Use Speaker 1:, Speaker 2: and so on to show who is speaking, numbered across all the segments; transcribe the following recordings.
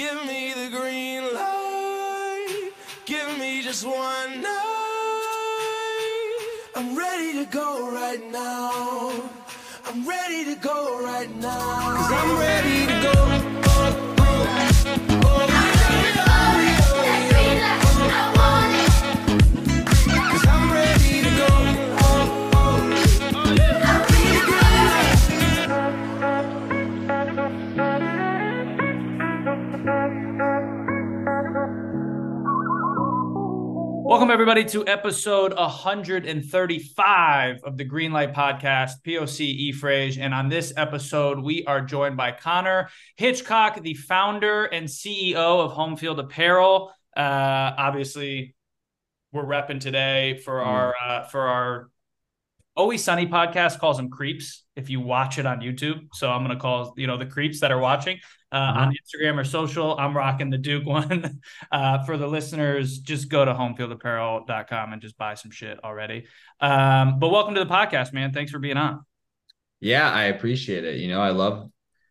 Speaker 1: Give me the green light. Give me just one night. I'm ready to go right now. I'm ready to go right now. I'm ready to go.
Speaker 2: Welcome, everybody, to episode 135 of the Greenlight Podcast, POC E. Frage. And on this episode, we are joined by Connor Hitchcock, the founder and CEO of Homefield Apparel. Uh, obviously, we're repping today for our uh, for our Always Sunny podcast calls them creeps if you watch it on YouTube. So I'm gonna call you know the creeps that are watching uh, on Instagram or social. I'm rocking the Duke one. uh, for the listeners, just go to homefieldapparel.com and just buy some shit already. Um, but welcome to the podcast, man. Thanks for being on.
Speaker 3: Yeah, I appreciate it. You know, I love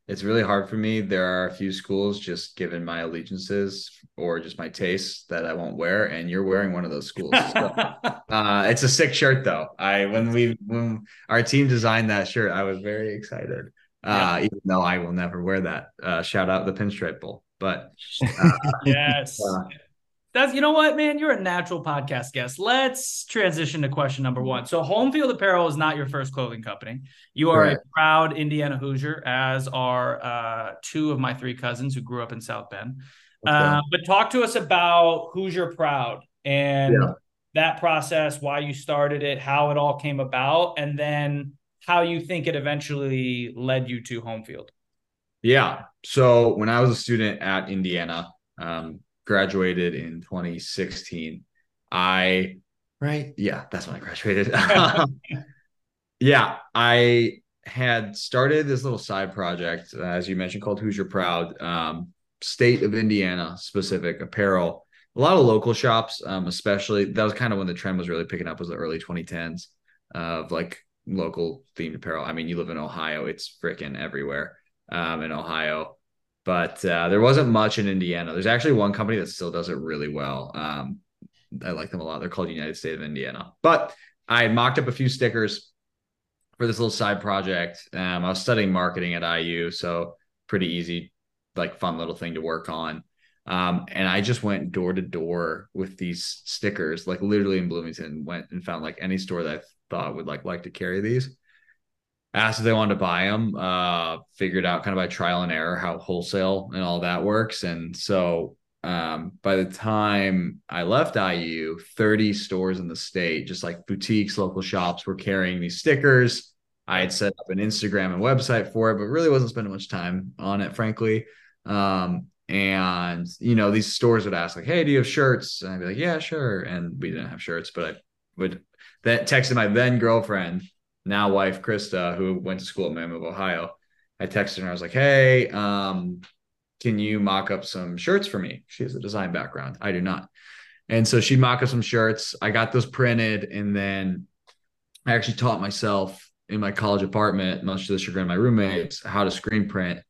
Speaker 3: it's really hard for me. There are a few schools just given my allegiances or just my tastes that I won't wear, and you're wearing one of those schools. So, uh, it's a sick shirt though. I when we when our team designed that shirt, I was very excited. Uh, even though I will never wear that. Uh, shout out the pinstripe bowl. But uh,
Speaker 2: yes. That's you know what, man. You're a natural podcast guest. Let's transition to question number one. So, Homefield Apparel is not your first clothing company. You are
Speaker 3: Correct.
Speaker 2: a proud Indiana Hoosier, as are uh, two of my three cousins who grew up in South Bend. Uh, but talk to us about Hoosier Proud and
Speaker 3: Yeah.
Speaker 2: that process, why you started it, how it all came about, and then how you think it eventually led you to Homefield.
Speaker 3: Yeah. So when I was a student at Indiana, um, graduated in 2016, I right, yeah, that's when I graduated. yeah, I had started this little side project, uh, as you mentioned, called Hoosier Proud, um, state of Indiana specific apparel. A lot of local shops, um, especially that was kind of when the trend was really picking up, was the early 2010s of like local themed apparel. I mean, you live in Ohio, it's freaking everywhere um, in Ohio, but uh, there wasn't much in Indiana. There's actually one company that still does it really well. Um, I like them a lot. They're called United State of Indiana. But I mocked up a few stickers for this little side project. Um, I was studying marketing at IU, so pretty easy, like fun little thing to work on. Um, and I just went door to door with these stickers, like literally in Bloomington, went and found like any store that I thought would like like to carry these asked if they wanted to buy them uh figured out kind of by trial and error how wholesale and all that works. And so um by the time i left iu 30 stores in the state just like boutiques local shops were carrying these stickers. I had set up an instagram and website for it but really wasn't spending much time on it frankly. Um and you know these stores would ask like hey do you have shirts? And i'd be like yeah sure. And we didn't have shirts but i would that texted my then girlfriend now wife Krista, who went to school at Mammoth, Ohio. I texted her. and I was like, "Hey, um, can you mock up some shirts for me?" She has a design background. I do not, and so she mocked up some shirts. I got those printed, and then I actually taught myself in my college apartment, much to the chagrin of my roommates, how to screen print.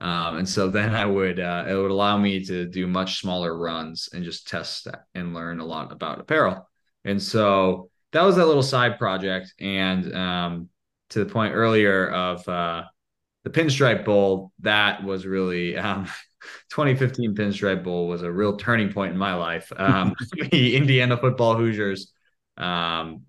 Speaker 3: Um, and so then I would uh, it would allow me to do much smaller runs and just test and learn a lot about apparel. And so that was that little side project. And um, to the point earlier of uh, the Pinstripe Bowl, that was really um, 2015 Pinstripe Bowl was a real turning point in my life. Um, the Indiana Football Hoosiers, um,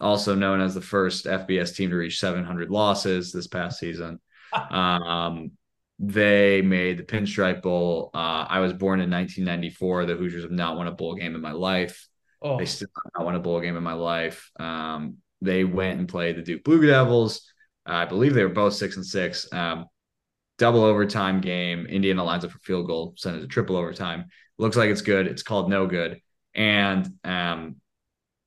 Speaker 3: also known as the first FBS team to reach 700 losses this past season. Um, they made the Pinstripe Bowl. Uh, I was born in 1994. The Hoosiers have not won a bowl game in my life.
Speaker 2: Oh,
Speaker 3: They still have not won a bowl game in my life. Um, they went and played the Duke Blue Devils. I believe they were both six and six. Um, double overtime game. Indiana lines up for field goal, send it to triple overtime. Looks like it's good. It's called no good. And um,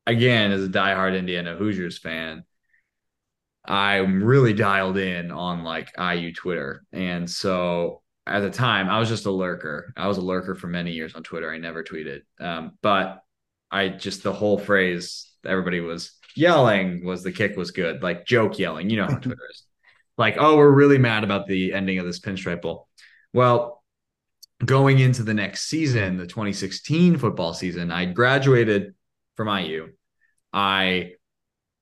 Speaker 3: again, as a diehard Indiana Hoosiers fan, I'm really dialed in on like IU Twitter. And so at the time, I was just a lurker. I was a lurker for many years on Twitter. I never tweeted. Um, but I just the whole phrase everybody was yelling was the kick was good, like joke yelling. You know how Twitter is. Like, oh, we're really mad about the ending of this pinstripe bowl. Well, going into the next season, the 2016 football season, I graduated from IU. I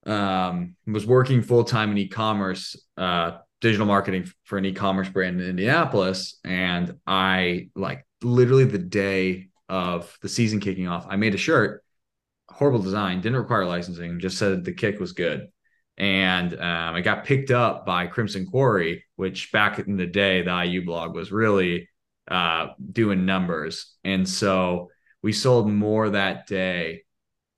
Speaker 3: um, was working full time in e-commerce, uh, digital marketing for an e-commerce brand in Indianapolis, and I like literally the day of the season kicking off, I made a shirt, horrible design, didn't require licensing, just said the kick was good. And um, I got picked up by Crimson Quarry, which back in the day, the IU blog was really uh, doing numbers. And so we sold more that day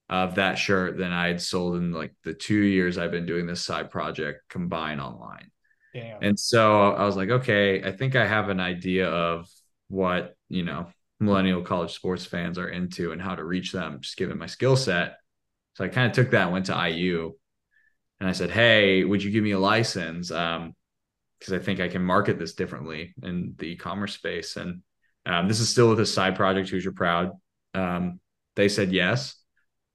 Speaker 3: of that shirt than I had sold in like the two years I've been doing this side project combined online. Damn. And so I was like, okay, I think I have an idea of what, you know, millennial college sports fans are into and how to reach them, just given my skill set. So I kind of took that and went to IU and I said, Hey, would you give me a license? Um, because I think I can market this differently in the e-commerce space. And um, this is still with a side project, Hoosier Proud. Um, they said yes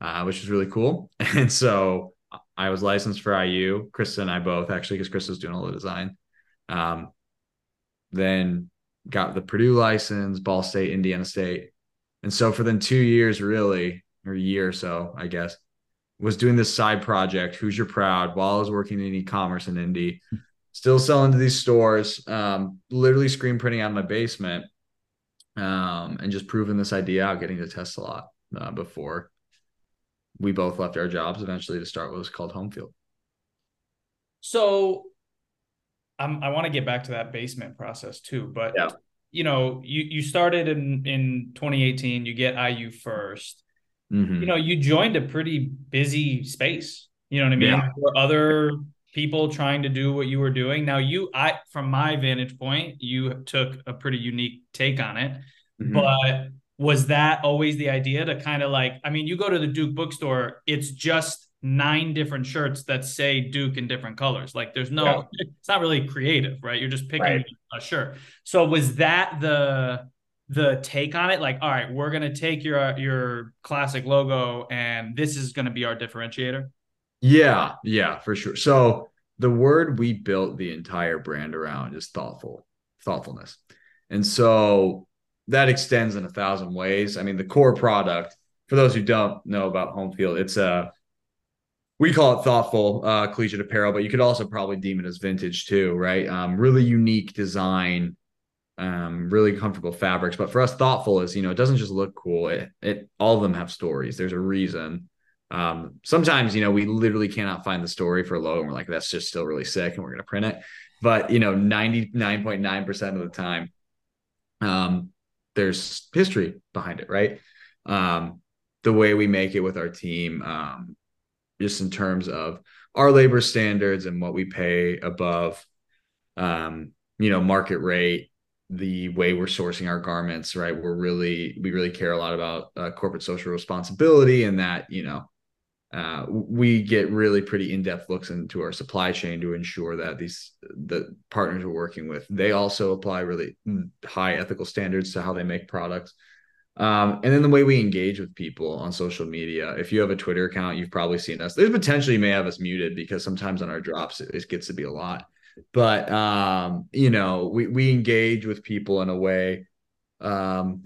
Speaker 3: uh, which is really cool. And so I was licensed for IU. Krista and I both actually, because Chris Krista's doing all the design. Um, then got the Purdue license, Ball State, Indiana State. And so for then two years, really, or a year or so, I guess, was doing this side project, Hoosier Proud, while I was working in e-commerce in Indy, still selling to these stores, um, literally screen printing out of my basement, um, and just proving this idea out, getting to test a lot uh, before we both left our jobs eventually to start what was called Homefield.
Speaker 2: So I'm, I want to get back to that basement process too, but yeah. you know, you, you started in, in 2018, you get IU 1st mm-hmm. you know, you joined a pretty busy space, you know what I mean? Yeah. Other people trying to do what you were doing. Now you, I, from my vantage point, you took a pretty unique take on it, mm-hmm. but was that always the idea to kind of like i mean you go to the duke bookstore it's just nine different shirts that say duke in different colors. Like there's no yeah. it's not really creative right? You're just picking right. a shirt. So was that the the take on it? Like all right we're going to take your your classic logo and this is going to be our differentiator?
Speaker 3: Yeah yeah for sure. So the word we built the entire brand around is thoughtful thoughtfulness. And so that extends in a thousand ways. I mean, the core product, for those who don't know about home field, it's a we call it thoughtful uh, collegiate apparel, but you could also probably deem it as vintage too, right? Um, really unique design, um, really comfortable fabrics. But for us, thoughtful is you know it doesn't just look cool. It, it all of them have stories. There's a reason. Um, sometimes you know we literally cannot find the story for a logo, and we're like, that's just still really sick, and we're gonna print it. But you know, ninety nine point nine percent of the time, um, there's history behind it, right? Um, the way we make it with our team, um, just in terms of our labor standards and what we pay above, um, you know, market rate, the way we're sourcing our garments, right? We're really, we really care a lot about uh, corporate social responsibility and that, you know, uh, we get really pretty in-depth looks into our supply chain to ensure that these the partners we're working with they also apply really high ethical standards to how they make products um, and then the way we engage with people on social media if you have a twitter account you've probably seen us there's potentially may have us muted because sometimes on our drops it, it gets to be a lot but um, you know we, we engage with people in a way um,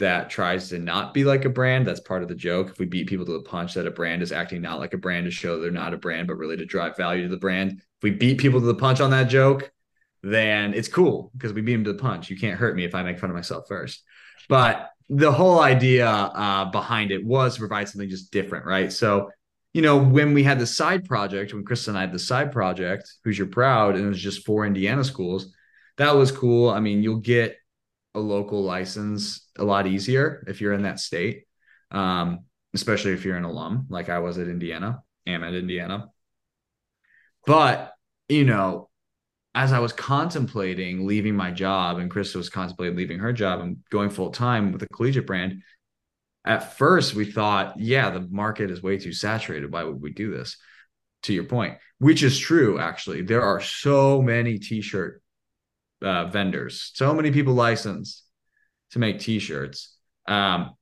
Speaker 3: that tries to not be like a brand. That's part of the joke. If we beat people to the punch that a brand is acting not like a brand to show they're not a brand, but really to drive value to the brand. If we beat people to the punch on that joke, then it's cool because we beat them to the punch. You can't hurt me if I make fun of myself first. But the whole idea uh, behind it was to provide something just different, right? So, you know, when we had the side project, when Chris and I had the side project, Hoosier Proud, and it was just four Indiana schools, that was cool. I mean, you'll get a local license a lot easier if you're in that state, um, especially if you're an alum like I was at Indiana, am at Indiana. But, you know, as I was contemplating leaving my job and Krista was contemplating leaving her job and going full time with a collegiate brand, at first we thought, yeah, the market is way too saturated. Why would we do this? To your point, which is true, actually. There are so many t shirt uh, vendors, so many people licensed to make t-shirts. Um,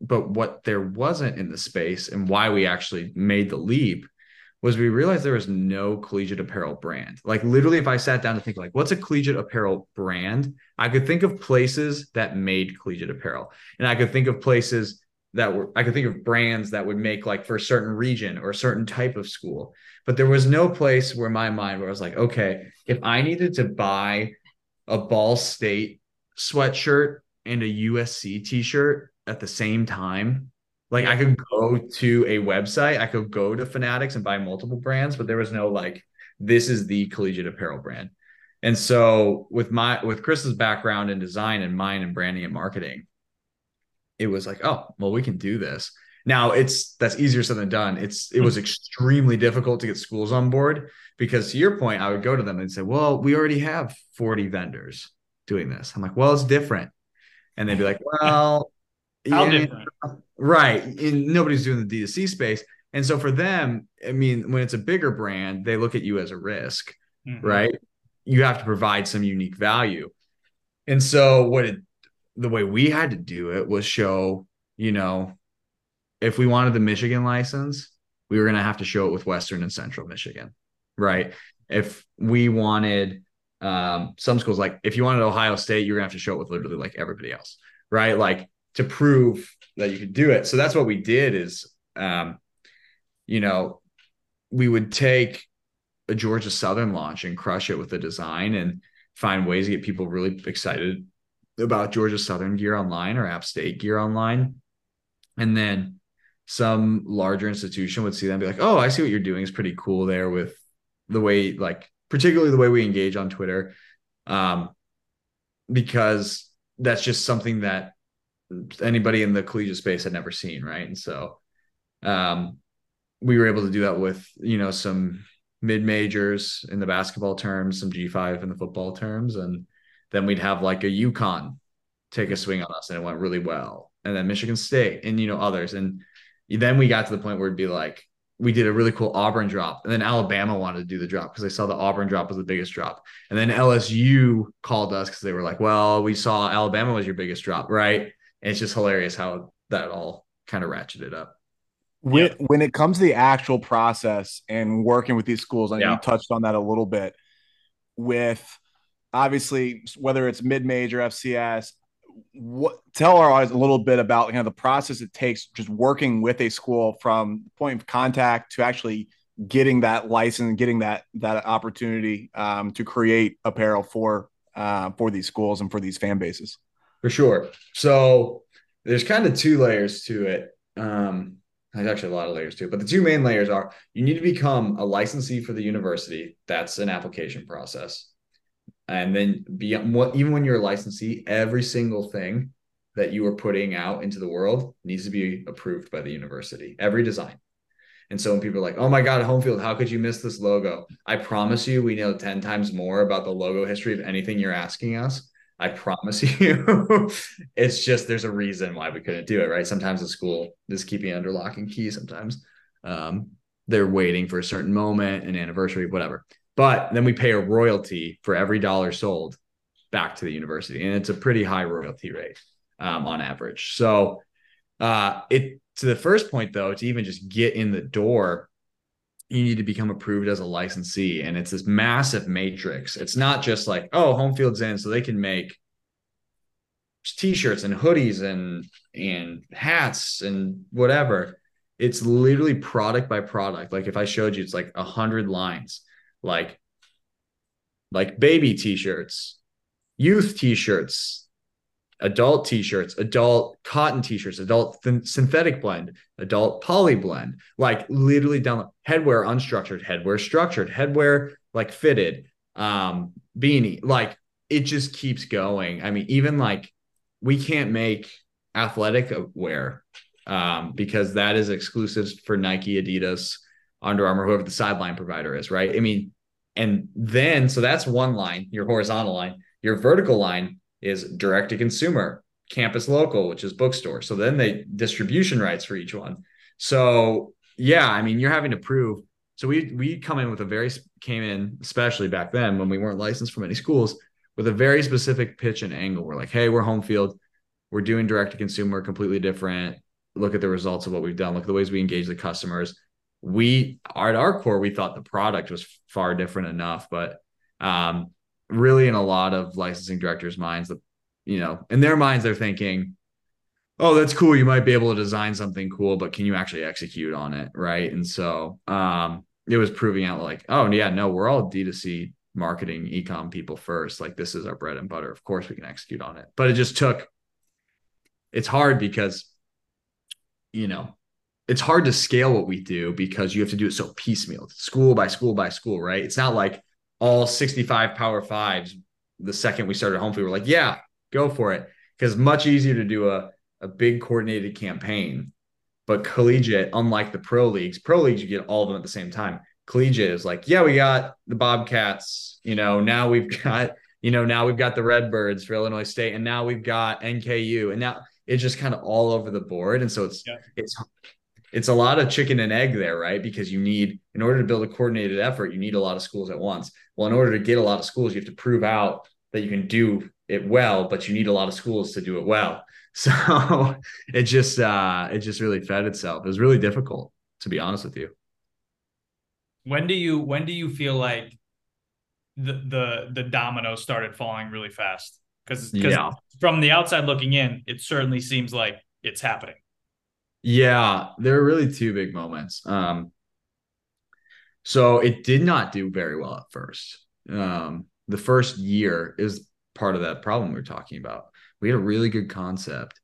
Speaker 3: but what there wasn't in the space and why we actually made the leap was we realized there was no collegiate apparel brand. Like literally, if I sat down to think like, what's a collegiate apparel brand? I could think of places that made collegiate apparel, and I could think of places that were I could think of brands that would make like for a certain region or a certain type of school. But there was no place where my mind where I was like, okay, if I needed to buy a Ball State sweatshirt and a USC t-shirt at the same time, like I could go to a website, I could go to Fanatics and buy multiple brands, but there was no like this is the collegiate apparel brand. And so with my with Chris's background in design and mine in branding and marketing, it was like, oh, well, we can do this. Now it's that's easier said than done. It's it was hmm. extremely difficult to get schools on board because to your point, I would go to them and say, Well, we already have 40 vendors doing this. I'm like, well, it's different. And they'd be like, Well,
Speaker 2: How
Speaker 3: yeah,
Speaker 2: different?
Speaker 3: right. And nobody's doing the D2C space. And so for them, I mean, when it's a bigger brand, they look at you as a risk
Speaker 2: Mhm.
Speaker 3: right? You have to provide some unique value. And so what it the way we had to do it was show, you know, if we wanted the Michigan license, we were going to have to show it with Western and Central Michigan, right? If we wanted um, some schools, like if you wanted Ohio State, you're going to have to show it with literally like everybody else, right? Like to prove that you could do it. So that's what we did is, um, you know, we would take a Georgia Southern launch and crush it with the design and find ways to get people really excited about Georgia Southern gear online or App State gear online. And then some larger institution would see and be like, oh, I see what you're doing is pretty cool there with the way, like, particularly the way we engage on Twitter. Um, because that's just something that anybody in the collegiate space had never seen, right? And so um we were able to do that with, you know, some mid majors in the basketball terms, some G5 in the football terms, and then we'd have like a UConn take a swing on us, and it went really well. And then Michigan State, and you know others, and then we got to the point where it'd be like we did a really cool Auburn drop, and then Alabama wanted to do the drop because they saw the Auburn drop was the biggest drop, and then LSU called us because they were like, "Well, we saw Alabama was your biggest drop, right?" And it's just hilarious how that all kind of ratcheted up.
Speaker 4: when, when it comes to the actual process and working with these schools, I know
Speaker 3: Yeah.
Speaker 4: you touched on that a little bit with obviously whether it's mid-major FCS, what tell our audience a little bit about kind of the process it takes just working with a school from point of contact to actually getting that license, getting that that opportunity um, to create apparel for uh, for these schools and for these fan bases.
Speaker 3: For sure. So there's kind of two layers to it. Um, there's actually a lot of layers to it, but the two main layers are you need to become a licensee for the university. That's an application process. And then beyond what even when you're a licensee, every single thing that you are putting out into the world needs to be approved by the university, every design. And so when people are like, oh my God, home field, how could you miss this logo? I promise you, we know 10 times more about the logo history of anything you're asking us. I promise you. it's just there's a reason why we couldn't do it, right? Sometimes the school is keeping under lock and key. Sometimes um, they're waiting for a certain moment, an anniversary, whatever. But then we pay a royalty for every dollar sold back to the university, and it's a pretty high royalty rate um, on average. So uh, it to the first point though, to even just get in the door, you need to become approved as a licensee. And it's this massive matrix. It's not just like, oh, home field's in, so they can make t-shirts and hoodies and and hats and whatever. It's literally product by product. Like if I showed you, it's like a hundred lines, like like baby t-shirts, youth t-shirts, adult t-shirts, adult cotton t-shirts, adult th- synthetic blend, adult poly blend, like literally down headwear unstructured, headwear structured, headwear like fitted, um, beanie, like it just keeps going. I mean, even like we can't make athletic wear um, because that is exclusive for Nike, Adidas, Under Armour, whoever the sideline provider is, right? I mean, and then so that's one line, your horizontal line. Your vertical line is direct to consumer, campus local, which is bookstore. So then they distribution rights for each one. So yeah, I mean, you're having to prove. So we we come in with a very came in, especially back then when we weren't licensed from any schools, with a very specific pitch and angle. We're like, hey, we're home field, we're doing direct to consumer, completely different. Look at the results of what we've done. Look at the ways we engage the customers. we are at our core, we thought the product was far different enough, but um, really in a lot of licensing directors' minds, that you know, in their minds, they're thinking, oh, that's cool. You might be able to design something cool, but can you actually execute on it? Right. And so um, it was proving out like, oh, yeah, no, we're all D2C marketing ecom people first. Like this is our bread and butter. Of course we can execute on it. But it just took, it's hard because, you know, it's hard to scale what we do because you have to do it so piecemeal, school by school by school, right? It's not like all 65 power fives the second we started home field, we're like, yeah, go for it. Because much easier to do a, a big coordinated campaign. But collegiate, unlike the pro leagues, pro leagues, you get all of them at the same time. Collegiate is like, yeah, we got the Bobcats, you know, now we've got, you know, now we've got the Redbirds for Illinois State, and now we've got NKU, and now it's just kind of all over the board. And so it's yeah. it's it's a lot of chicken and egg there, right? Because you need, in order to build a coordinated effort, you need a lot of schools at once. Well, in order to get a lot of schools, you have to prove out that you can do it well, but you need a lot of schools to do it well. So it just uh it just really fed itself. It was really difficult, to be honest with you.
Speaker 2: When do you when do you feel like the the the dominoes started falling really fast? Because yeah. from the outside looking in, it certainly seems like it's happening.
Speaker 3: Yeah, there are really two big moments. Um, so it did not do very well at first. Um, the first year is part of that problem we are talking about. We had a really good concept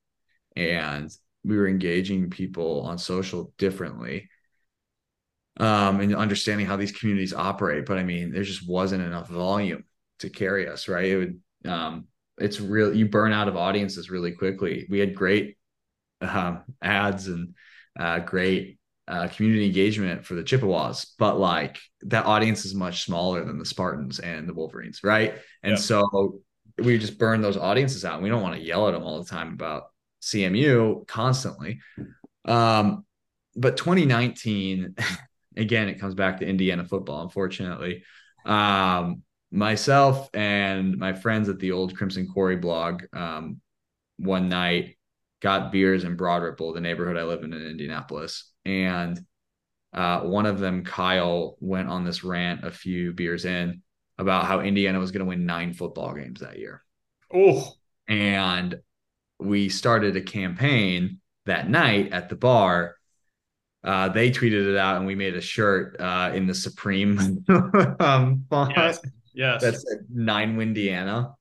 Speaker 3: and we were engaging people on social differently um, and understanding how these communities operate. But I mean, there just wasn't enough volume to carry us, right? It would, um, it's real, you burn out of audiences really quickly. We had great um, ads and uh, great uh, community engagement for the Chippewas, but like that audience is much smaller than the Spartans and the Wolverines, right? And so we just burn those audiences out. We don't want to yell at them all the time about CMU constantly. Um, but 2019, again, it comes back to Indiana football, unfortunately. Um, myself and my friends at the old Crimson Quarry blog um, one night got beers in Broad Ripple, the neighborhood I live in in Indianapolis. And uh, one of them, Kyle, went on this rant a few beers in about how Indiana was going to win nine football games that year.
Speaker 2: Oh.
Speaker 3: And we started a campaign that night at the bar. Uh, they tweeted it out and we made a shirt uh, in the Supreme um, font.
Speaker 2: Yes. yes.
Speaker 3: That's nine Indiana.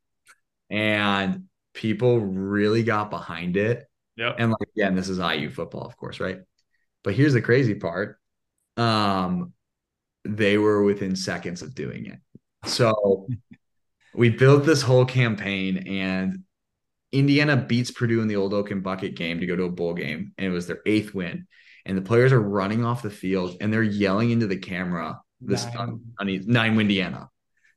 Speaker 3: And people really got behind it.
Speaker 2: Yep.
Speaker 3: And like again, this is IU football, of course, right? But here's the crazy part. Um, they were within seconds of doing it. So we built this whole campaign and Indiana beats Purdue in the old Oaken bucket game to go to a bowl game, and it was their eighth win. And the players are running off the field and they're yelling into the camera this nine, on, nine Indiana.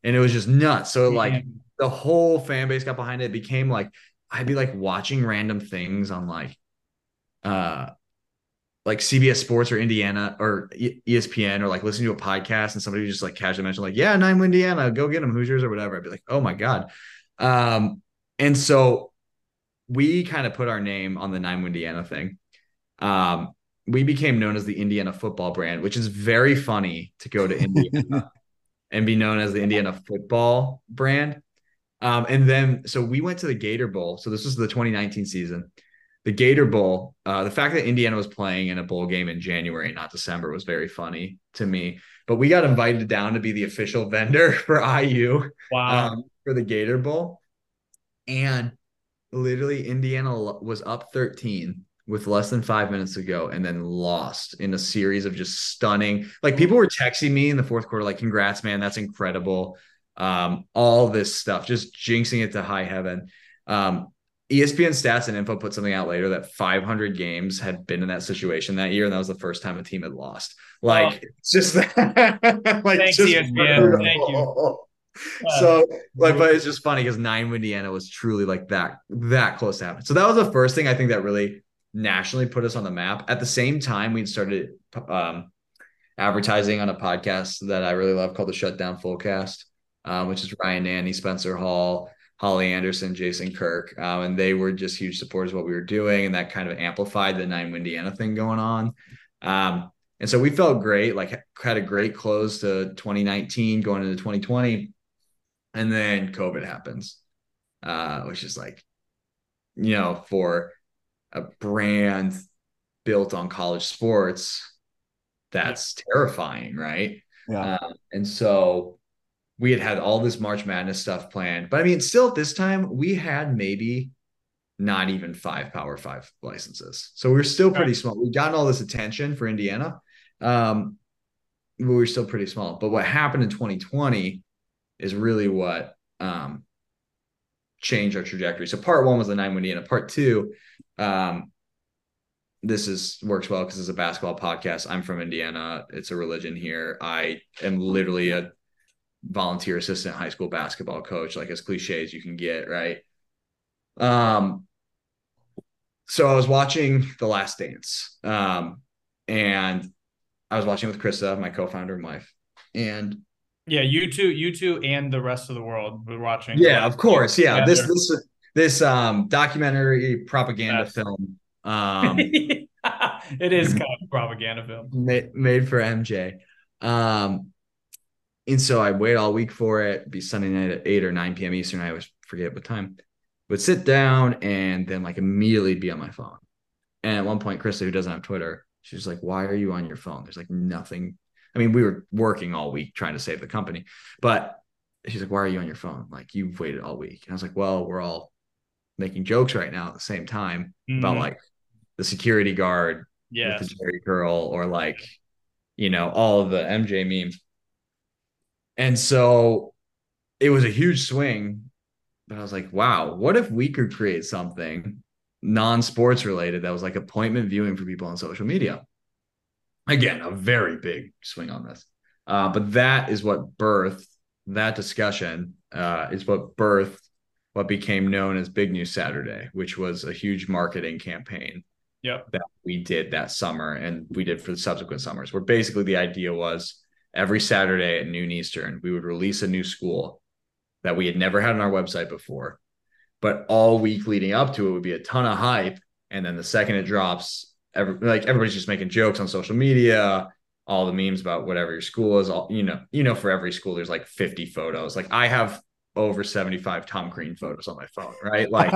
Speaker 3: And it was just nuts. So like the whole fan base got behind it. It became like I'd be like watching random things on like uh like CBS Sports or Indiana or ESPN or like listening to a podcast and somebody just like casually mentioned like yeah nine Indiana go get them Hoosiers or whatever I'd be like oh my god. Um and so we kind of put our name on the nine Indiana thing. Um we became known as the Indiana football brand which is very funny to go to Indiana and be known as the Indiana football brand um, and then, so we went to the Gator Bowl. So this was the 2019 season. The Gator Bowl, uh, the fact that Indiana was playing in a bowl game in January, not December, was very funny to me. But we got invited down to be the official vendor for IU
Speaker 2: wow. um,
Speaker 3: for the Gator Bowl. And literally, Indiana was up 13 with less than five minutes to go and then lost in a series of just stunning. Like people were texting me in the fourth quarter, like, congrats, man, that's incredible um, all this stuff, just jinxing it to high heaven. Um, ESPN stats and info put something out later that 500 games had been in that situation that year, and that was the first time a team had lost. Like, oh. it's just like,
Speaker 2: Thanks, just ESPN. Thank you.
Speaker 3: so like but it's just funny because nine indiana was truly like that that close to happen so that was the first thing i think that really nationally put us on the map at the same time we'd started um, advertising on a podcast that i really love called the shutdown fullcast um, which is Ryan Nanni, Spencer Hall, Holly Anderson, Jason Kirk. Um, and they were just huge supporters of what we were doing. And that kind of amplified the nine Indiana thing going on. Um, And so we felt great, like had a great close to 2019 going into 2020. And then COVID happens, uh, which is like, you know, for a brand built on college sports, that's terrifying, right?
Speaker 4: Yeah.
Speaker 3: Uh, and so we had had all this March Madness stuff planned, but I mean, still at this time, we had maybe not even five Power Five licenses. So we are still pretty small. We've gotten all this attention for Indiana, um, but we are still pretty small. But what happened in 2020 is really what um, changed our trajectory. So part one was the nine Indiana. Part two, um, this is works well because it's a basketball podcast. I'm from Indiana. It's a religion here. I am literally a volunteer assistant high school basketball coach, like as cliche as you can get, right? Um, so I was watching The Last Dance, um, and I was watching with Krista, my co-founder and wife, and
Speaker 2: yeah, you two, you two, and the rest of the world were watching.
Speaker 3: Yeah, of course. Yeah, this this this um documentary propaganda That's... film. Um,
Speaker 2: it is kind of propaganda film
Speaker 3: made, made for MJ. Um, and so I wait all week for it. be Sunday night at eight or nine p.m. Eastern. I always forget what time. Would sit down and then like immediately be on my phone. And at one point, Krista, who doesn't have Twitter, she's like, "Why are you on your phone?" There's like nothing. I mean, we were working all week trying to save the company, but she's like, "Why are you on your phone? Like you've waited all week." And I was like, "Well, we're all making jokes right now at the same time mm-hmm. about like the security guard,
Speaker 2: yeah,
Speaker 3: the Jheri curl, or like you know all of the MJ memes." And so it was a huge swing. But I was like, wow, what if we could create something non-sports related that was like appointment viewing for people on social media? Again, a very big swing on this. Uh, but that is what birthed that discussion uh, is what birthed what became known as Big News Saturday, which was a huge marketing campaign
Speaker 2: yep.
Speaker 3: that we did that summer and we did for the subsequent summers, where basically the idea was every Saturday at noon Eastern, we would release a new school that we had never had on our website before. But all week leading up to it would be a ton of hype. And then the second it drops, every, like everybody's just making jokes on social media, all the memes about whatever your school is, all you know, you know, for every school, there's like 50 photos. Like I have over 75 Tom Crean photos on my phone, right? Like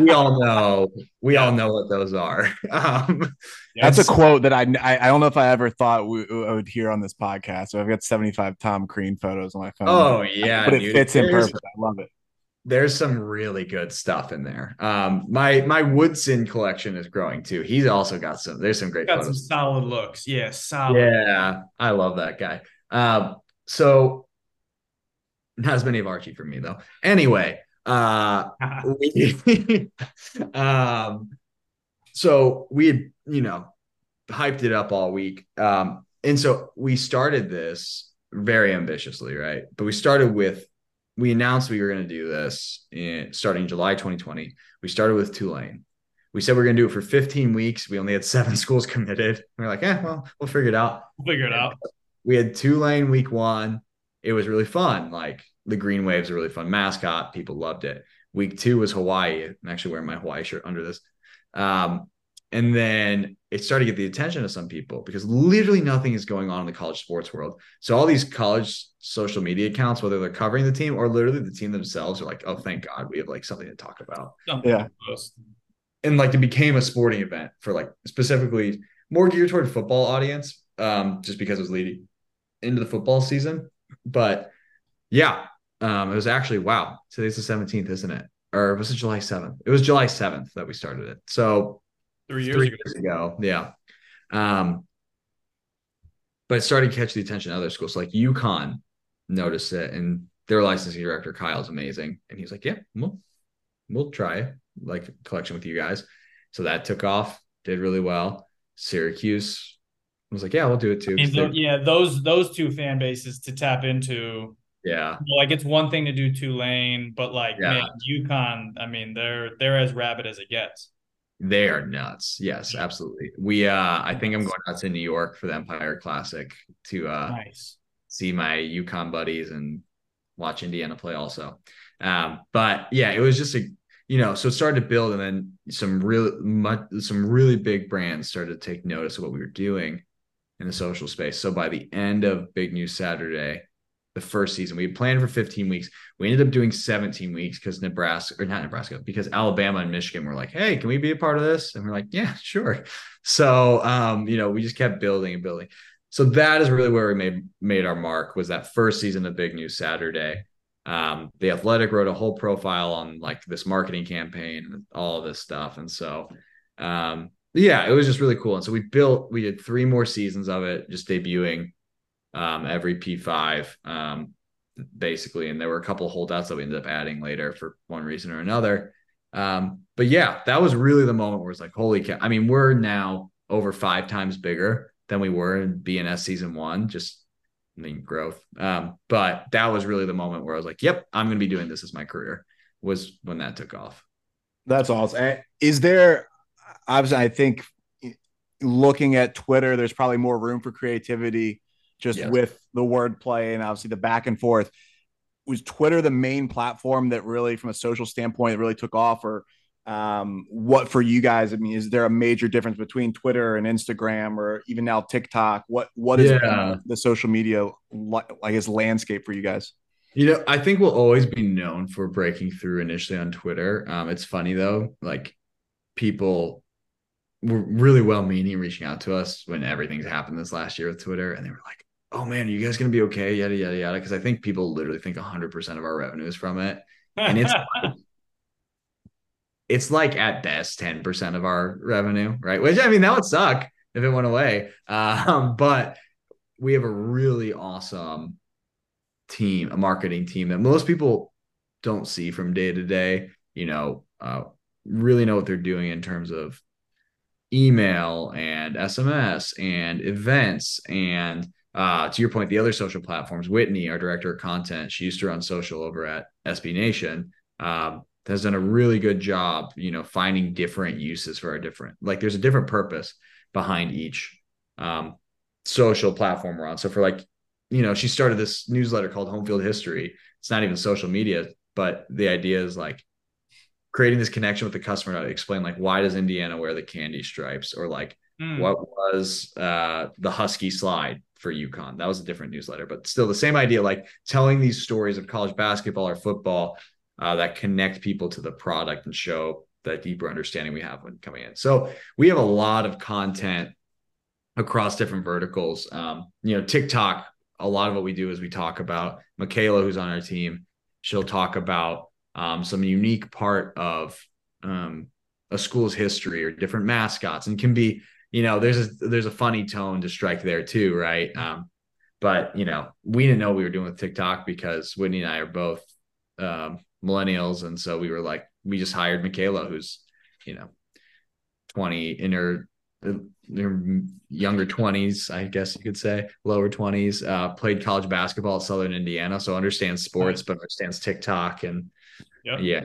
Speaker 3: we all know, we all know what those are. Um,
Speaker 4: That's a quote that I, I, I don't know if I ever thought we, I would hear on this podcast. So I've got 75 Tom Crean photos on my phone.
Speaker 3: Oh yeah,
Speaker 4: but it dude. fits in perfect. I love it.
Speaker 3: There's some really good stuff in there. Um, my my Woodson collection is growing too. He's also got some. There's some great.
Speaker 2: Got
Speaker 3: photos.
Speaker 2: some solid looks. Yeah, solid.
Speaker 3: Yeah, I love that guy. Um, so not as many of Archie for me though. Anyway, uh, we, um, so we had you know hyped it up all week, um, and so we started this very ambitiously, right? But we started with we announced we were going to do this in starting July 2020. We started with Tulane. We said we are going to do it for 15 weeks. We only had seven schools committed. We are like, eh, well, we'll figure it out.
Speaker 2: We'll figure it out.
Speaker 3: We had Tulane week one it was really fun. Like the Green Waves a really fun mascot. People loved it. Week two was Hawaii. I'm actually wearing my Hawaii shirt under this. Um, and then it started to get the attention of some people because literally nothing is going on in the college sports world. So all these college social media accounts, whether they're covering the team or literally the team themselves, are like, "Oh, thank God, we have like something to talk about."
Speaker 4: Yeah.
Speaker 3: And like it became a sporting event for like specifically more geared toward football audience, um, just because it was leading into the football season. But yeah, um, it was actually wow. Today's the 17th, isn't it? Or was it July 7th? It was July 7th that we started it. So
Speaker 2: three years,
Speaker 3: three
Speaker 2: ago.
Speaker 3: years ago. Yeah. Um, but it started to catch the attention of other schools. Like UConn noticed it, and their licensing director Kyle's amazing. And he's like, Yeah, we'll we'll try like collection with you guys. So that took off, did really well. Syracuse was like, yeah, we'll do it too.
Speaker 2: Mean, yeah, those those two fan bases to tap into.
Speaker 3: Yeah,
Speaker 2: like it's one thing to do Tulane, but like yeah. man, UConn, I mean, they're they're as rabid as it gets.
Speaker 3: They are nuts. Yes, absolutely. We uh I think I'm going out to New York for the Empire Classic to uh
Speaker 2: nice.
Speaker 3: see my UConn buddies and watch Indiana play also. Um, but yeah, it was just a you know, so it started to build, and then some really much, some really big brands started to take notice of what we were doing, in the social space. So by the end of Big News Saturday, the first season, we had planned for 15 weeks. We ended up doing 17 weeks because Nebraska, or not Nebraska, because Alabama and Michigan were like, hey, can we be a part of this? And we're like, yeah, sure. So, um, you know, we just kept building and building. So that is really where we made made our mark was that first season of Big News Saturday. Um, the Athletic wrote a whole profile on like this marketing campaign and all of this stuff, and so um, yeah, it was just really cool. And so we built, we did three more seasons of it, just debuting um, every P5, um, basically. And there were a couple of holdouts that we ended up adding later for one reason or another. Um, but yeah, that was really the moment where it's like, holy cow. I mean, we're now over five times bigger than we were in BNS season one, just I mean growth. Um, but that was really the moment where I was like, yep, I'm gonna be doing this as my career, was when that took off.
Speaker 4: That's awesome. Is there obviously, I think looking at Twitter, there's probably more room for creativity just yes. with the wordplay and obviously the back and forth. Was Twitter the main platform that really, from a social standpoint, really took off, or um, what for you guys? I mean, is there a major difference between Twitter and Instagram, or even now TikTok? What what is yeah. the social media, I guess, landscape for you guys?
Speaker 3: You know, I think we'll always be known for breaking through initially on Twitter. Um, it's funny though, like people were really well meaning reaching out to us when everything's happened this last year with Twitter. And they were like, oh man, are you guys going to be okay? Yada, yada, yada. Cause I think people literally think 100% of our revenue is from it. And it's, it's like at best 10% of our revenue, right? Which I mean, that would suck if it went away. Um, but we have a really awesome team, a marketing team that most people don't see from day to day, you know, uh, really know what they're doing in terms of email and SMS and events and uh, to your point, the other social platforms. Whitney, our director of content, she used to run social over at SB Nation. Um, has done a really good job, you know, finding different uses for our different. Like, there's a different purpose behind each um, social platform we're on. So for like, you know, she started this newsletter called Home Field History. It's not even social media, but the idea is like creating this connection with the customer to explain like why does Indiana wear the candy stripes or like mm. what was uh, the Husky slide for UConn. That was a different newsletter, but still the same idea, like telling these stories of college basketball or football uh, that connect people to the product and show that deeper understanding we have when coming in. So we have a lot of content across different verticals. Um, you know, TikTok, a lot of what we do is we talk about Michaela, who's on our team. She'll talk about um, some unique part of um, a school's history or different mascots and can be you know there's a there's a funny tone to strike there too right? Um, but you know we didn't know we were doing with tiktok because whitney and i are both um, millennials. And so we were like we just hired michaela who's you know 20 in her, her younger 20s i guess you could say lower 20s uh, played college basketball at southern indiana. So understands sports but understands tiktok and Yeah. Yeah.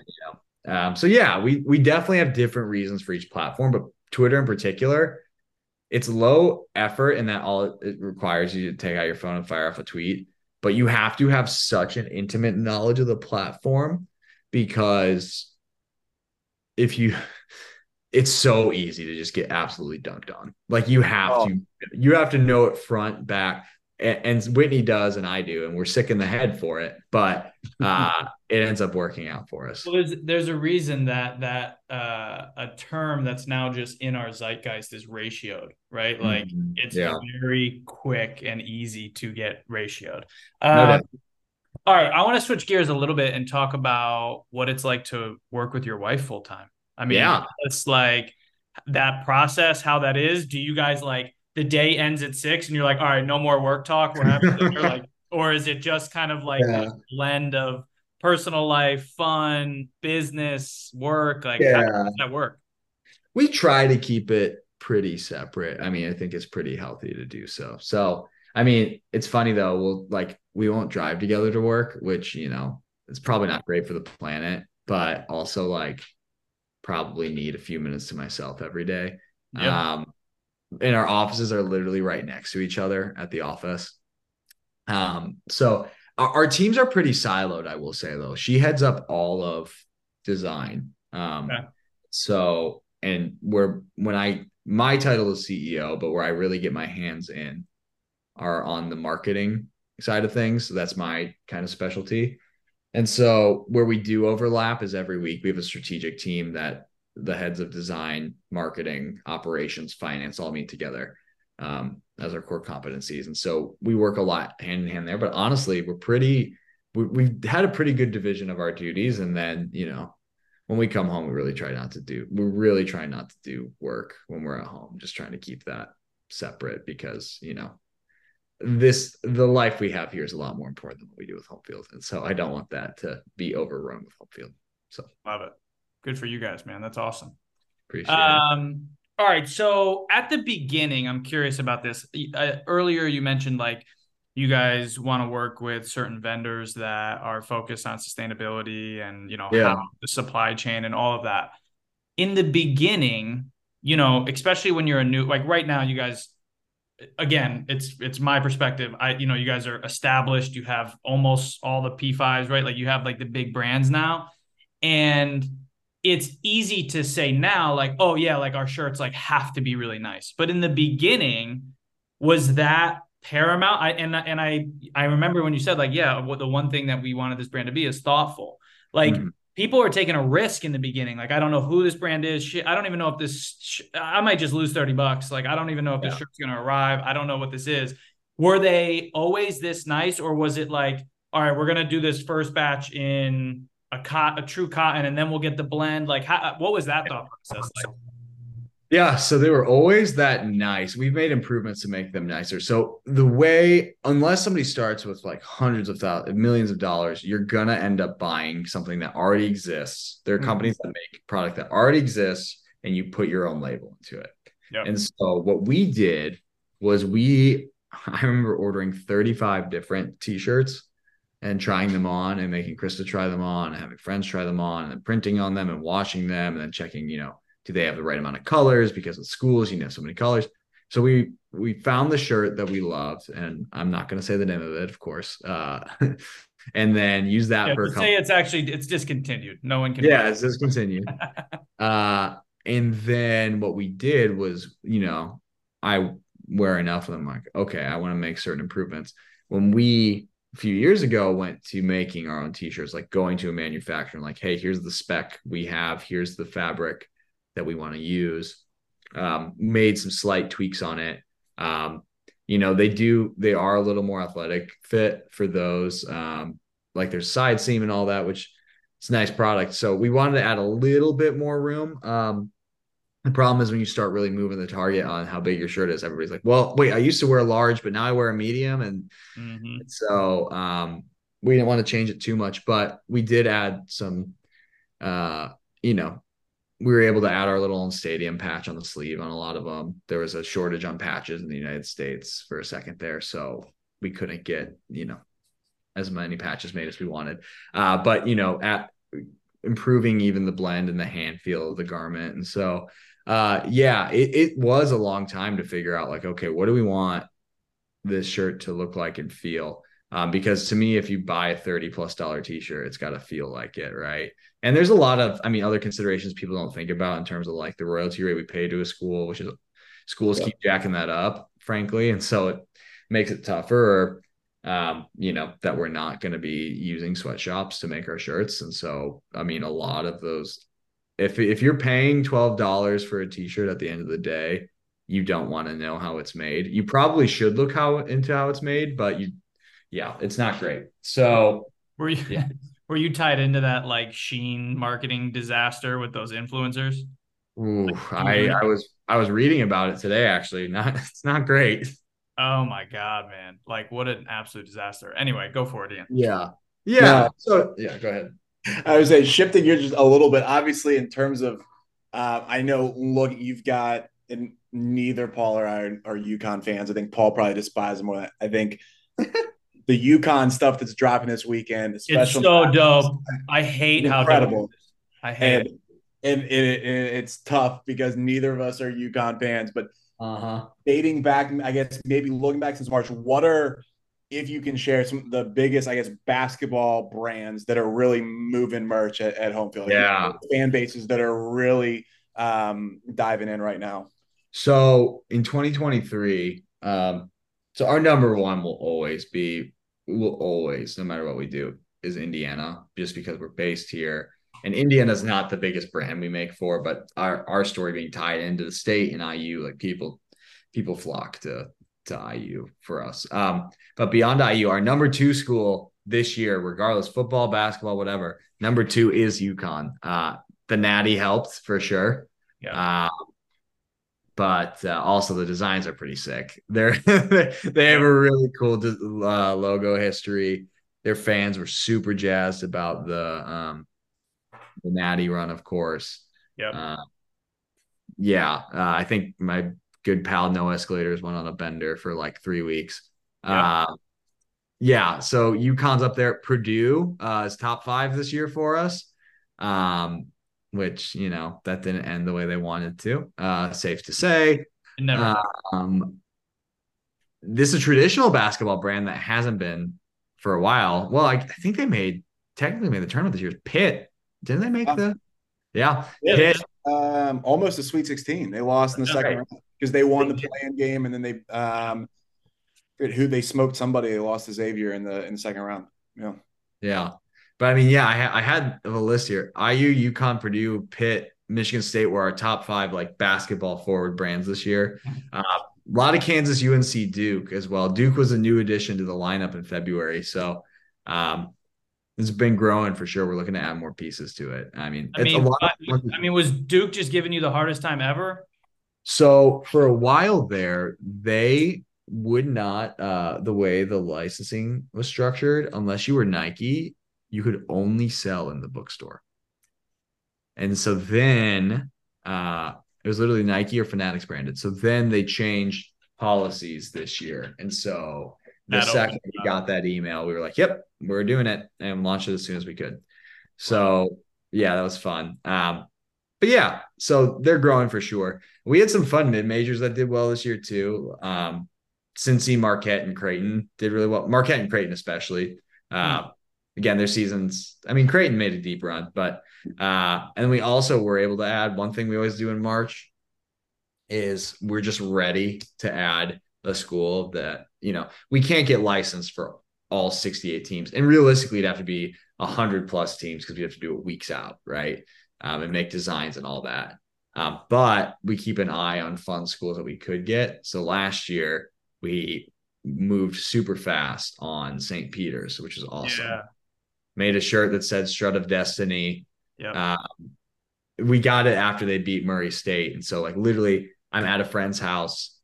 Speaker 3: Um, so yeah, we we definitely have different reasons for each platform, but Twitter in particular, it's low effort and that all it requires you to take out your phone and fire off a tweet. But you have to have such an intimate knowledge of the platform because if you it's so easy to just get absolutely dunked on. Like you have oh. to you have to know it front, back, and, Whitney does, and I do, and we're sick in the head for it, but uh, it ends up working out for us.
Speaker 2: Well, there's there's a reason that that uh, a term that's now just in our zeitgeist is ratioed, right? Like mm-hmm. it's yeah. very quick and easy to get ratioed. Uh, all right, I want to switch gears a little bit and talk about what it's like to work with your wife full time. I mean, yeah. it's like that process, how that is. Do you guys like? The day ends at six and you're like, all right, no more work talk. We're having you're like, or is it just kind of like yeah. a blend of personal life, fun, business, work? Like, yeah. how does that work?
Speaker 3: We try to keep it pretty separate. I mean, I think it's pretty healthy to do so. So, I mean, it's funny though. We'll like, we won't drive together to work, which, you know, it's probably not great for the planet, but also like probably need a few minutes to myself every day. Yeah. Um, and our offices are literally right next to each other at the office. Um, so our, our, teams are pretty siloed, I will say though. She heads up all of design. Um, okay. so and where when I my title is CEO, but where I really get my hands in are on the marketing side of things. So that's my kind of specialty. And so where we do overlap is every week we have a strategic team that the heads of design, marketing, operations, finance all meet together um, as our core competencies. And so we work a lot hand in hand there. But honestly, we're pretty we, we've had a pretty good division of our duties. And then you know when we come home, we really try not to do we're really trying not to do work when we're at home. Just trying to keep that separate because you know this the life we have here is a lot more important than what we do with home field and so i don't want that to be overrun with home field so
Speaker 2: love it good for you guys man. That's awesome.
Speaker 3: Appreciate
Speaker 2: um
Speaker 3: it.
Speaker 2: all right. So at the beginning i'm curious about this. Uh, earlier you mentioned like you guys want to work with certain vendors that are focused on sustainability and you know
Speaker 3: Yeah.
Speaker 2: the supply chain and all of that. In the beginning you know especially when you're a new like right now you guys again it's it's my perspective. I you know you guys are established. You have almost all the p5s right? Like you have like the big brands now. And it's easy to say now like oh yeah like our shirts like have to be really nice. But in the beginning was that paramount? I and and i i remember when you said like yeah what the one thing that we wanted this brand to be is thoughtful. Like
Speaker 3: Mhm.
Speaker 2: people are taking a risk in the beginning. Like i don't know who this brand is. Shit, i don't even know if this sh- i might just lose 30 bucks. Like i don't even know if this shirt's going to arrive. I don't know what this is. Were they always this nice or was it like all right we're going to do this first batch in a cot a true cotton and then we'll get the blend like how, what was that thought process like
Speaker 3: Yeah, so they were always that nice. We've made improvements to make them nicer. So the way, unless somebody starts with like hundreds of thousands, millions of dollars, you're gonna end up buying something that already exists. There are
Speaker 2: Mhm.
Speaker 3: companies that make product that already exists, and you put your own label into it.
Speaker 2: Yep.
Speaker 3: And so what we did was we, I remember ordering 35 different t-shirts and trying them on and making Krista try them on and having friends try them on and then printing on them and washing them and then checking, you know, do they have the right amount of colors? Because of schools you know so many colors. So we we found the shirt that we loved and i'm not going to say the name of it of course uh and then use that
Speaker 2: yeah,
Speaker 3: for a
Speaker 2: to
Speaker 3: couple
Speaker 2: say it's actually it's discontinued. No one can
Speaker 3: yeah it's discontinued. uh and then what we did was you know i wear enough of them like okay i want to make certain improvements. When we a few years ago went to making our own t-shirts like going to a manufacturer and like hey here's the spec we have. Here's the fabric that we want to use. Um, made some slight tweaks on it. Um, you know they do they are a little more athletic fit for those um, like there's side seam and all that which it's nice product. So we wanted to add a little bit more room. Um, the problem is when you start really moving the target on how big your shirt is everybody's like well wait i used to wear a large but now i wear a medium and
Speaker 2: Mhm.
Speaker 3: so um, we didn't want to change it too much, but we did add some, uh, you know, we were able to add our little own stadium patch on the sleeve on a lot of them. There was a shortage on patches in the United States for a second there. So we couldn't get, you know, as many patches made as we wanted. Uh, but, you know, at improving even the blend and the hand feel of the garment. And so, uh, yeah, it, it was a long time to figure out like, okay, what do we want this shirt to look like and feel? Um, because to me, if you buy a 30 plus dollar t-shirt, it's got to feel like it, right? And there's a lot of, I mean, other considerations people don't think about in terms of like the royalty rate we pay to a school, which is schools
Speaker 4: Yeah.
Speaker 3: keep jacking that up, frankly. And so it makes it tougher, um, you know, that we're not going to be using sweatshops to make our shirts. And so, I mean, a lot of those, if, if you're paying $12 for a t-shirt at the end of the day, you don't want to know how it's made. You probably should look how into how it's made, but you, yeah, it's not great. So
Speaker 2: were you
Speaker 3: Yeah.
Speaker 2: were you tied into that like Shein marketing disaster with those influencers
Speaker 3: ooh, I, I was I was reading about it today. Actually, not it's not great.
Speaker 2: Oh my god man like what an absolute disaster anyway go for it ian
Speaker 3: Yeah, yeah.
Speaker 4: No.
Speaker 3: So yeah, go ahead.
Speaker 4: I would say shifting gears just a little bit. Obviously, in terms of, uh, I know. Look, you've got and neither Paul or I are, are UConn fans. I think Paul probably despises more. Than, I think the UConn stuff that's dropping this weekend,
Speaker 2: it's
Speaker 4: especially
Speaker 2: so dope i hate how dope
Speaker 4: incredible.
Speaker 2: it is. i hate
Speaker 4: and
Speaker 2: it
Speaker 4: and it, it, it's tough because neither of us are UConn fans. But
Speaker 3: Uh huh.
Speaker 4: dating back, I guess maybe looking back since March, what are if you can share some the biggest, I guess, basketball brands that are really moving merch at, at Homefield?
Speaker 3: Yeah.
Speaker 4: fan bases that are really um, diving in right now?
Speaker 3: So in 2023, um, so our number one will always be, will always, no matter what we do, is Indiana, just because we're based here. And Indiana's not the biggest brand we make for, but our our story being tied into the state and IU, like people people flock to to IU for us. Um, but beyond IU, our number two school this year, regardless football, basketball, whatever, number two is UConn. Uh, the Natty helped for sure.
Speaker 2: Yeah.
Speaker 3: Uh, but uh, also the designs are pretty sick. They're they have a really cool uh, logo history. Their fans were super jazzed about the um, the Natty run, of course.
Speaker 2: Yeah.
Speaker 3: Uh, yeah, uh, I think my good pal No Escalators went on a bender for like three weeks.
Speaker 2: Yeah.
Speaker 3: Uh, yeah. So UConn's up there. Purdue uh, is top five this year for us. Um, which you know that didn't end the way they wanted to. Uh, safe to say.
Speaker 2: Never.
Speaker 3: Um, this is a traditional basketball brand that hasn't been for a while. Well, I, I think they made technically made the tournament this year. Pitt didn't they make the? Yeah,
Speaker 2: Yeah.
Speaker 4: Um, almost a Sweet 16. They lost in the second
Speaker 2: right.
Speaker 4: round because they won the play-in game, and then they um, who they smoked somebody. They lost to Xavier in the in the second round. Yeah.
Speaker 3: Yeah. But I mean, yeah, I, ha- I had a list here. IU, UConn, Purdue, Pitt, Michigan State were our top five like basketball forward brands this year. Uh, a lot of Kansas, UNC, Duke as well. Duke was a new addition to the lineup in February. So um, it's been growing for sure. We're looking to add more pieces to it. I mean,
Speaker 2: I
Speaker 3: it's
Speaker 2: mean,
Speaker 3: a lot.
Speaker 2: I mean, was Duke just giving you the hardest time ever?
Speaker 3: So for a while there, they would not uh the way the licensing was structured, unless you were Nike, you could only sell in the bookstore. And so then uh it was literally Nike or Fanatics branded. So then they changed policies this year. And so the second we got that email, we were like, Yep, we're doing it and launched it as soon as we could. So yeah, that was fun. Um, but yeah, so they're growing for sure. We had some fun mid majors that did well this year too. Um, Cincy, Marquette, and Creighton did really well. Marquette and Creighton, especially. Uh, Again, their seasons. I mean, Creighton made a deep run, but uh, and we also were able to add one thing we always do in March is we're just ready to add a school that you know we can't get licensed for all 68 teams, and realistically, it'd have to be 100 plus teams because we have to do it weeks out, right? Um, and make designs and all that. Um, but we keep an eye on fun schools that we could get. So last year we moved super fast on St. Peter's, which is awesome.
Speaker 2: Yeah.
Speaker 3: Made a shirt that said "Strut of Destiny."
Speaker 2: Yeah.
Speaker 3: Um, we got it after they beat Murray State, and so like literally, I'm at a friend's house.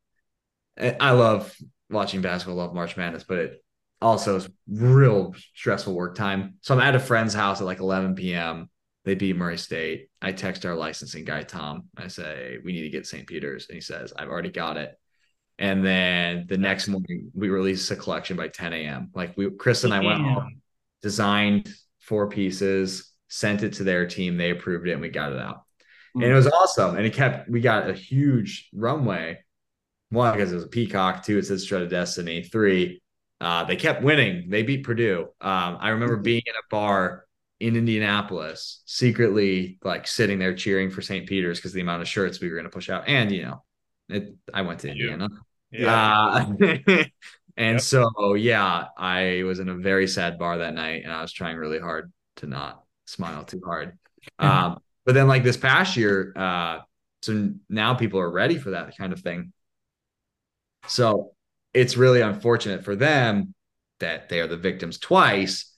Speaker 3: I I love watching basketball, love March Madness, but it also is real stressful work time. So I'm at a friend's house at like 11 p.m. They beat Murray State. I text our licensing guy Tom. I say we need to get St. Peter's, and he says I've already got it. And then the next morning we released a collection by 10 a.m. Like we, Chris and I went home, designed four pieces, sent it to their team. They approved it, and we got it out.
Speaker 4: Hmm.
Speaker 3: And it was awesome. And it kept. We got a huge runway. One because it was a peacock. Two, it said "Strut of Destiny." Three, uh, they kept winning. They beat Purdue. Um, I remember being in a bar in Indianapolis, secretly like sitting there cheering for St. Peter's because the amount of shirts we were going to push out. And you know, it. I went to. Indiana.
Speaker 2: Yeah.
Speaker 3: Uh, and
Speaker 2: Yep.
Speaker 3: so, yeah, I was in a very sad bar that night and I was trying really hard to not smile too hard. Um, but then, like this past year, uh, so now people are ready for that kind of thing. So it's really unfortunate for them that they are the victims twice,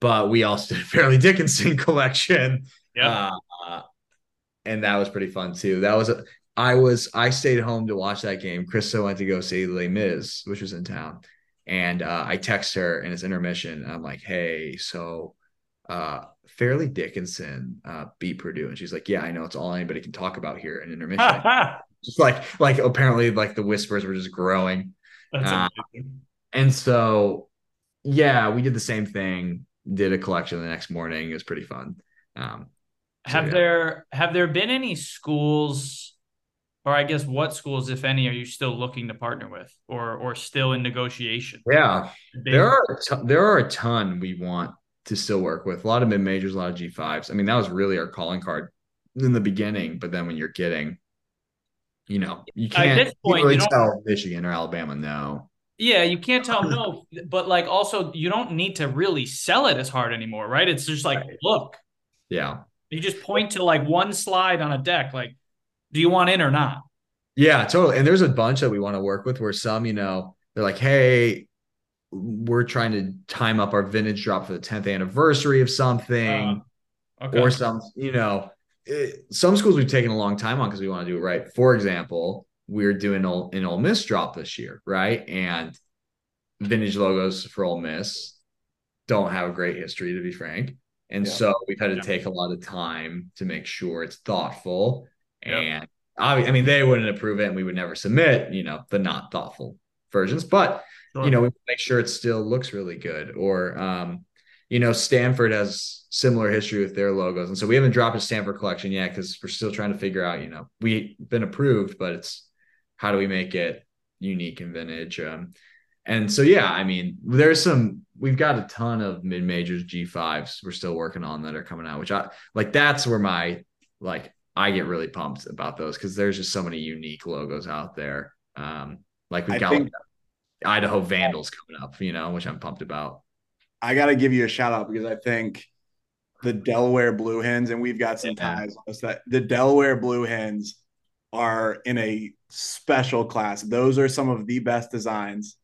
Speaker 3: but we also did a Fairleigh Dickinson collection.
Speaker 2: yeah.
Speaker 3: Uh, and that was pretty fun too. That was a, I was I stayed home to watch that game. Krista went to go see Les Mis, which was in town, and uh, I text her and it's intermission. I'm like, hey, so uh, Fairleigh Dickinson uh, beat Purdue, and she's like, yeah, I know it's all anybody can talk about here in intermission. just like like apparently like the whispers were just growing,
Speaker 2: That's
Speaker 3: Uh, and so yeah, we did the same thing. Did a collection the next morning. It was pretty fun. Um, so,
Speaker 2: Have
Speaker 3: yeah.
Speaker 2: there have there been any schools, or I guess what schools, if any, are you still looking to partner with, or or still in negotiation?
Speaker 3: Yeah,
Speaker 2: Big-
Speaker 3: there are a ton, there are a ton we want to still work with. A lot of mid majors, a lot of G fives. I mean, that was really our calling card in the beginning, but then when you're getting, you know, you can't,
Speaker 2: this
Speaker 3: you
Speaker 2: point,
Speaker 3: really tell Michigan or Alabama no.
Speaker 2: Yeah, you can't tell no, but like also you don't need to really sell it as hard anymore, right? It's just like,
Speaker 3: Right.
Speaker 2: look,
Speaker 3: Yeah.
Speaker 2: you just point to like one slide on a deck, like, do you want in or not?
Speaker 3: Yeah, totally. And there's a bunch that we want to work with where some, you know, they're like, hey, we're trying to time up our vintage drop for the 10th anniversary of something, uh,
Speaker 2: Okay.
Speaker 3: or some, you know, it, some schools we've taken a long time on because we want to do it right. For example, we're doing Ole- an Ole Miss drop this year, right? And vintage logos for Ole Miss don't have a great history, to be frank. And
Speaker 4: Yeah.
Speaker 3: so we've had to
Speaker 2: Yeah.
Speaker 3: take a lot of time to make sure it's thoughtful.
Speaker 2: Yep.
Speaker 3: And I, I mean, they wouldn't approve it, and we would never submit, you know, the not thoughtful versions. But
Speaker 2: Sure.
Speaker 3: you know, we make sure it still looks really good. Or, um, you know, Stanford has similar history with their logos, and so we haven't dropped a Stanford collection yet because we're still trying to figure out. You know, we've been approved, but it's how do we make it unique and vintage? Um, and so, yeah, I mean, there's some. We've got a ton of mid majors G5s we're still working on that are coming out, which I like. That's where my like I get really pumped about those because there's just so many unique logos out there. Um, like we've
Speaker 4: I
Speaker 3: got
Speaker 4: think-
Speaker 3: like, Idaho Vandals coming up, you know, which I'm pumped about.
Speaker 4: I got to give you a shout out because I think the Delaware Blue Hens, and we've got some
Speaker 3: Yeah.
Speaker 4: ties. with That the Delaware Blue Hens are in a special class. Those are some of the best designs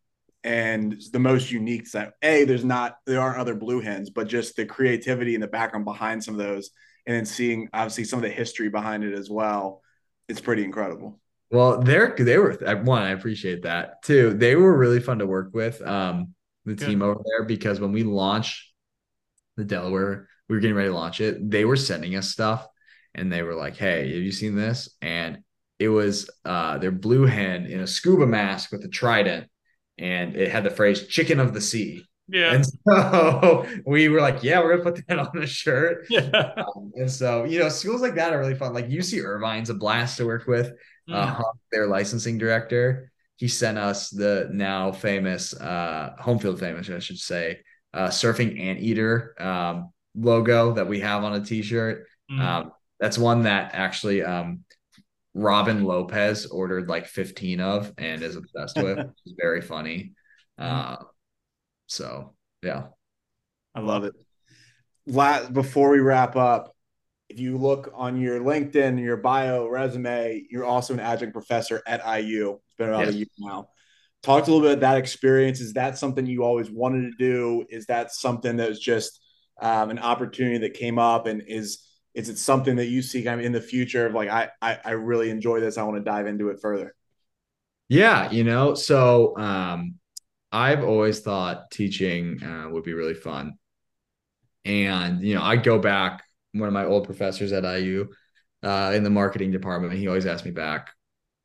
Speaker 4: and the most unique set. A, there's not there aren't other blue hens, but just the creativity and the background behind some of those, and then seeing obviously some of the history behind it as well. It's pretty incredible.
Speaker 3: Well, they're they were one. I appreciate that. Two, they were really fun to work with. Um, the
Speaker 2: Good.
Speaker 3: team over there because when we launched the Delaware, we were getting ready to launch it. They were sending us stuff, and they were like, "Hey, have you seen this?" And it was uh their blue hen in a scuba mask with a trident, and it had the phrase "Chicken of the Sea."
Speaker 2: yeah.
Speaker 3: And so we were like, "Yeah, we're gonna put that on a shirt."
Speaker 2: yeah.
Speaker 3: Um, and so, you know, schools like that are really fun. Like UC Irvine's a blast to work with.
Speaker 2: Mm.
Speaker 3: Uh, their licensing director, he sent us the now famous, uh, Homefield famous, I should say, uh, surfing anteater um, logo that we have on a t-shirt.
Speaker 2: Mm.
Speaker 3: Um, that's one that actually um, Robin Lopez ordered like 15 of and is obsessed with. which is very funny. Uh, so yeah.
Speaker 2: I
Speaker 4: Love it. La- before we wrap up, if you look on your LinkedIn, your bio, resume, you're also an adjunct professor at IU. It's been about
Speaker 3: Yes.
Speaker 4: a year now. Talk to a little bit about that experience. Is that something you always wanted to do? Is that something that was just um, an opportunity that came up? And is is it something that you see kind of in the future of like I I, I really enjoy this. I want to dive into it further.
Speaker 3: Yeah, you know, so um, I've always thought teaching uh, would be really fun. And, you know, I go back, one of my old professors at IU uh, in the marketing department, he always asked me back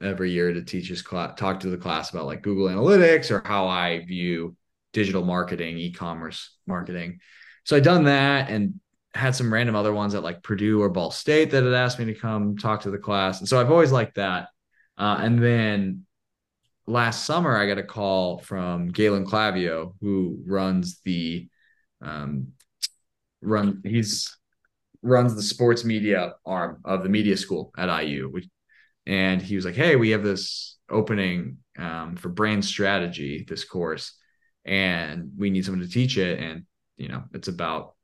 Speaker 3: every year to teach his class, talk to the class about like Google Analytics or how I view digital marketing, e-commerce marketing. So I done that and had some random other ones at like Purdue or Ball State that had asked me to come talk to the class. And so I've always liked that. Uh, and then last summer, I got a call from Galen Clavio, who runs the um, run. He's runs the sports media arm of the media school at IU. Which, and he was like, "Hey, we have this opening um, for brand strategy, this course, and we need someone to teach it. And you know, it's about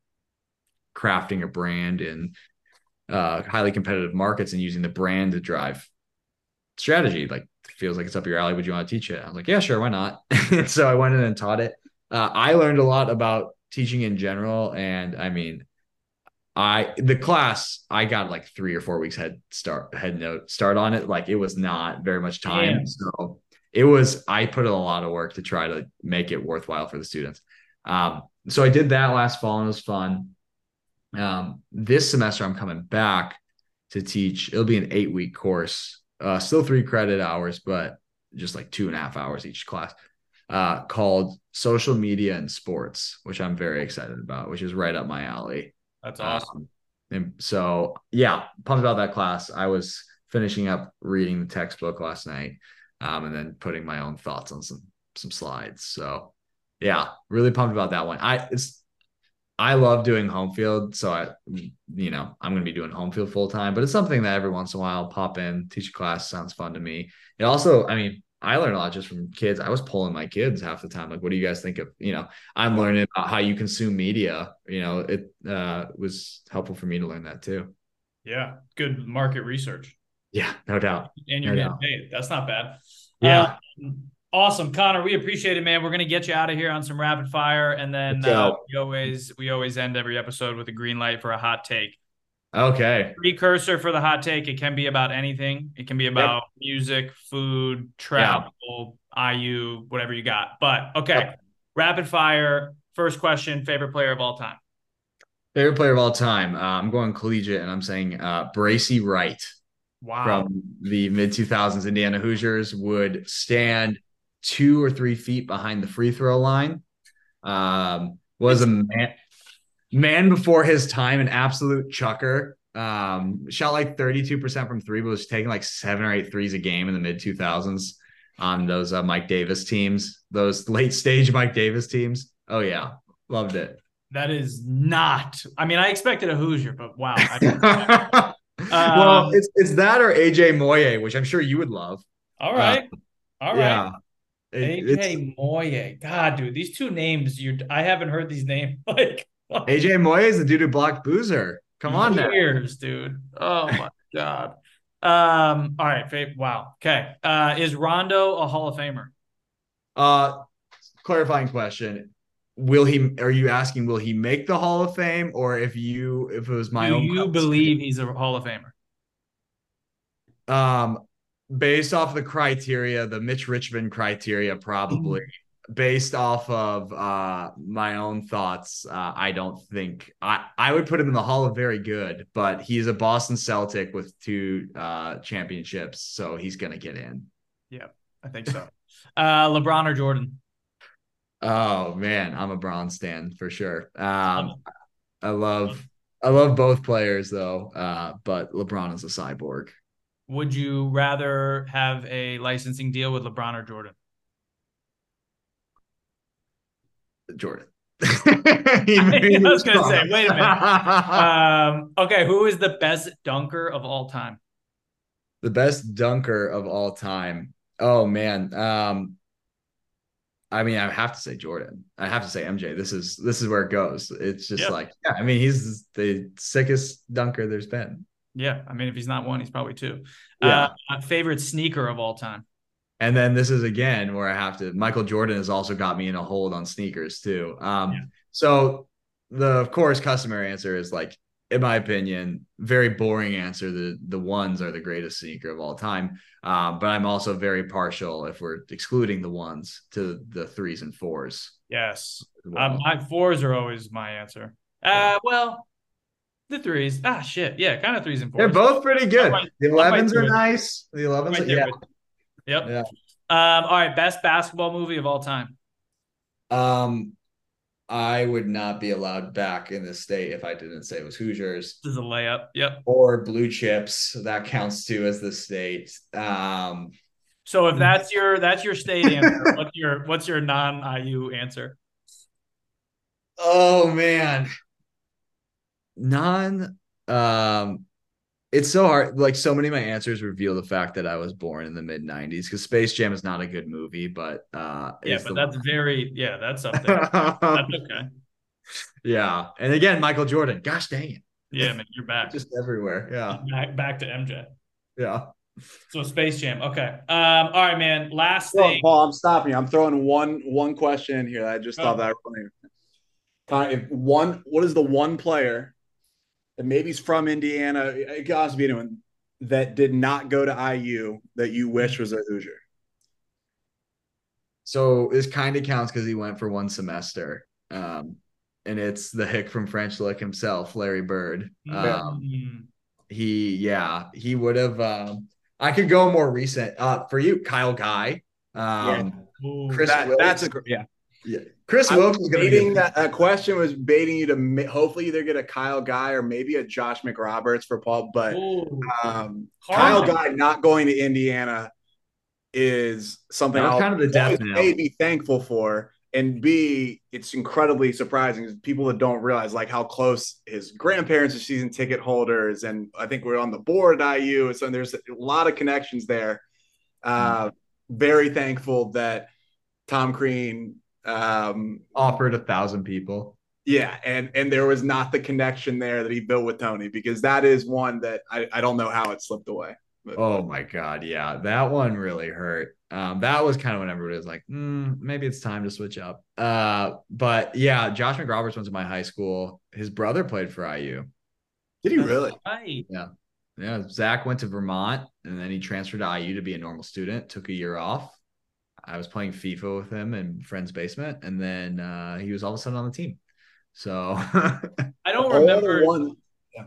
Speaker 3: crafting a brand in uh, highly competitive markets and using the brand to drive strategy. Like, feels like it's up your alley. Would you want to teach it? I was like, yeah, sure, why not? so I went in and taught it. Uh, I learned a lot about teaching in general, and I mean, I the class I got like three or four weeks head start head note start on it. Like it was not very much time,
Speaker 2: Yeah.
Speaker 3: so it was. I put in a lot of work to try to make it worthwhile for the students. Um, so I did that last fall and it was fun. Um, this semester I'm coming back to teach. It'll be an eight week course, uh, still three credit hours, but just like two and a half hours each class. Uh, called social media and sports, which I'm very excited about, which is right up my alley.
Speaker 2: That's awesome.
Speaker 3: Um, and so, yeah, pumped about that class. I was finishing up reading the textbook last night, um, and then putting my own thoughts on some some slides. So, yeah, really pumped about that one. I it's I love doing Homefield, so I, you know, I'm going to be doing Homefield full time. But it's something that every once in a while pop in, teach a class sounds fun to me. It also, I mean, I learned a lot just from kids. I was pulling my kids half the time. Like, what do you guys think of? You know, I'm learning about how you consume media. You know, it uh, was helpful for me to learn that too.
Speaker 2: Yeah, good market research.
Speaker 3: Yeah, no doubt.
Speaker 2: And you're
Speaker 3: No
Speaker 2: getting
Speaker 3: doubt.
Speaker 2: paid. That's not bad.
Speaker 3: Yeah.
Speaker 2: Um, awesome, Connor. We appreciate it, man. We're gonna get you out of here on some rapid fire, and then uh, we always we always end every episode with a green light for a hot take.
Speaker 3: Okay.
Speaker 2: Precursor for the hot take. It can be about anything. It can be about music, food, travel, IU, whatever you got. But okay,
Speaker 3: Yep.
Speaker 2: rapid fire. First question: Favorite player of all time?
Speaker 3: Favorite player of all time. Uh, I'm going collegiate, and I'm saying uh, Bracy Wright.
Speaker 2: Wow.
Speaker 3: from the mid 2000s Indiana Hoosiers would stand two or three feet behind the free throw line. Um, was a man, man before his time, an absolute chucker. Um, shot like 32% from three, but was taking like seven or eight threes a game in the mid 2000s on those uh, Mike Davis teams, those late stage Mike Davis teams. Oh, yeah. Loved it.
Speaker 2: that is not. I mean, I expected a Hoosier, but wow. I,
Speaker 3: well,
Speaker 2: Um,
Speaker 3: it's it's that or AJ Moye, which I'm sure you would love.
Speaker 2: all right. all right.
Speaker 3: Yeah. It-
Speaker 2: AJ Moye. God, dude, these two names, you I haven't heard these names like
Speaker 3: AJ Moye is the dude who blocked Boozer. Come on now.
Speaker 2: years, dude. Oh my god. Um, all right, Wow. Okay. Uh, is Rondo a Hall of Famer?
Speaker 3: Uh clarifying question. Will he are you asking will he make the Hall of Fame or if you if it was my
Speaker 2: Do
Speaker 3: own
Speaker 2: you believe he's a Hall of Famer?
Speaker 3: um based off the criteria, the Mitch Richmond criteria probably based off of uh my own thoughts, uh, I don't think I I would put him in the Hall of Very Good, but he's a Boston Celtic with two uh championships, so he's gonna get in.
Speaker 2: Yeah, I think so. Uh, LeBron or Jordan?
Speaker 3: Oh man, I'm a Bron stan for sure. Um, I love I love both players though, uh, but LeBron is a cyborg.
Speaker 2: Would you rather have a licensing deal with LeBron or Jordan?
Speaker 3: Jordan.
Speaker 2: I was gonna say, wait a minute. Um, okay, who is the best dunker of all time?
Speaker 3: the best dunker of all time. Oh man. Um, I mean, I have to say Jordan. I have to say MJ. This is this is where it goes. It's just like, yeah, I mean, he's the sickest dunker there's been.
Speaker 2: Yeah, I mean, if he's not one, he's probably two.
Speaker 3: Yeah.
Speaker 2: Uh, favorite sneaker of all time?
Speaker 3: And then this is again where I have to. Michael Jordan has also got me in a hold on sneakers too. Um,
Speaker 2: Yeah.
Speaker 3: so the of course customary answer is like, in my opinion, very boring answer. The the ones are the greatest sneaker of all time. Um, but I'm also very partial if we're excluding the ones to the threes and fours.
Speaker 2: Yes.
Speaker 3: well.
Speaker 2: Um, my fours are always my answer. Uh, well, the threes. Ah, shit. Yeah, kind of threes and 4s
Speaker 3: They're both pretty good.
Speaker 2: I'm
Speaker 3: The 11s are nice. The 11s,
Speaker 2: Right
Speaker 3: are,
Speaker 2: there
Speaker 3: yeah.
Speaker 2: Yep.
Speaker 3: Yeah.
Speaker 2: Um, all right, best basketball movie of all time.
Speaker 3: Um, I would not be allowed back in this state if I didn't say it was Hoosiers.
Speaker 2: This is a layup. Yep.
Speaker 3: or blue chips that counts too as the state um
Speaker 2: So if that's your that's your state answer, what's your what's your non IU answer?
Speaker 3: oh man non um it's so hard like so many of my answers reveal the fact that i was born in the mid 90s because space jam is not a good movie but uh
Speaker 2: Yeah,
Speaker 3: it's
Speaker 2: but
Speaker 3: the
Speaker 2: that's very yeah, that's up there. That's okay.
Speaker 3: yeah and again michael jordan gosh dang it
Speaker 2: Yeah, man, you're back.
Speaker 3: just everywhere yeah
Speaker 2: back back to MJ.
Speaker 3: yeah
Speaker 2: So Space Jam. Okay. Um, all right, man. Last
Speaker 4: Well,
Speaker 2: thing.
Speaker 4: Paul, I'm stopping you. I'm throwing one one question in here that I just thought
Speaker 2: Oh.
Speaker 4: that was funny. Kind if one, what is the one player that maybe is from Indiana? It could also be anyone that did not go to IU that you wish was a Hoosier.
Speaker 3: so this kind of counts because he went for one semester um and it's the hick from french lick himself larry bird. Um he yeah he would have um i could go more recent. Uh for you kyle guy. Um
Speaker 2: ooh,
Speaker 3: Chris
Speaker 4: That, that's a gr- yeah.
Speaker 3: Chris
Speaker 4: I
Speaker 3: wilkes
Speaker 4: was
Speaker 3: is
Speaker 4: baiting that, that question was baiting you to ma- hopefully either get a Kyle Guy or maybe a Josh McRoberts for Paul, but
Speaker 2: ooh.
Speaker 4: um, Kyle Guy not going to Indiana is something
Speaker 3: That
Speaker 4: I'll
Speaker 3: kind of the death
Speaker 4: always may be thankful for. and B, it's incredibly surprising. People that don't realize like how close his grandparents are season ticket holders, and I think we're on the board at IU, so there's a lot of connections there. Uh, very thankful that Tom Crean um,
Speaker 3: offered a thousand people.
Speaker 4: Yeah, and and there was not the connection there that he built with Tony because that is one that I, I don't know how it slipped away.
Speaker 3: But, oh my god, yeah, that one really hurt. Um, that was kind of when everybody was like, mm, maybe it's time to switch up. Uh, but yeah, Josh McRoberts went to my high school. His brother played for IU.
Speaker 4: Did he really?
Speaker 2: Right.
Speaker 3: Yeah. Yeah. Zach went to Vermont and then he transferred to IU to be a normal student, took a year off. I was playing FIFA with him in friend's basement, and then uh, he was all of a sudden on the team. So
Speaker 2: I don't remember one. Yeah.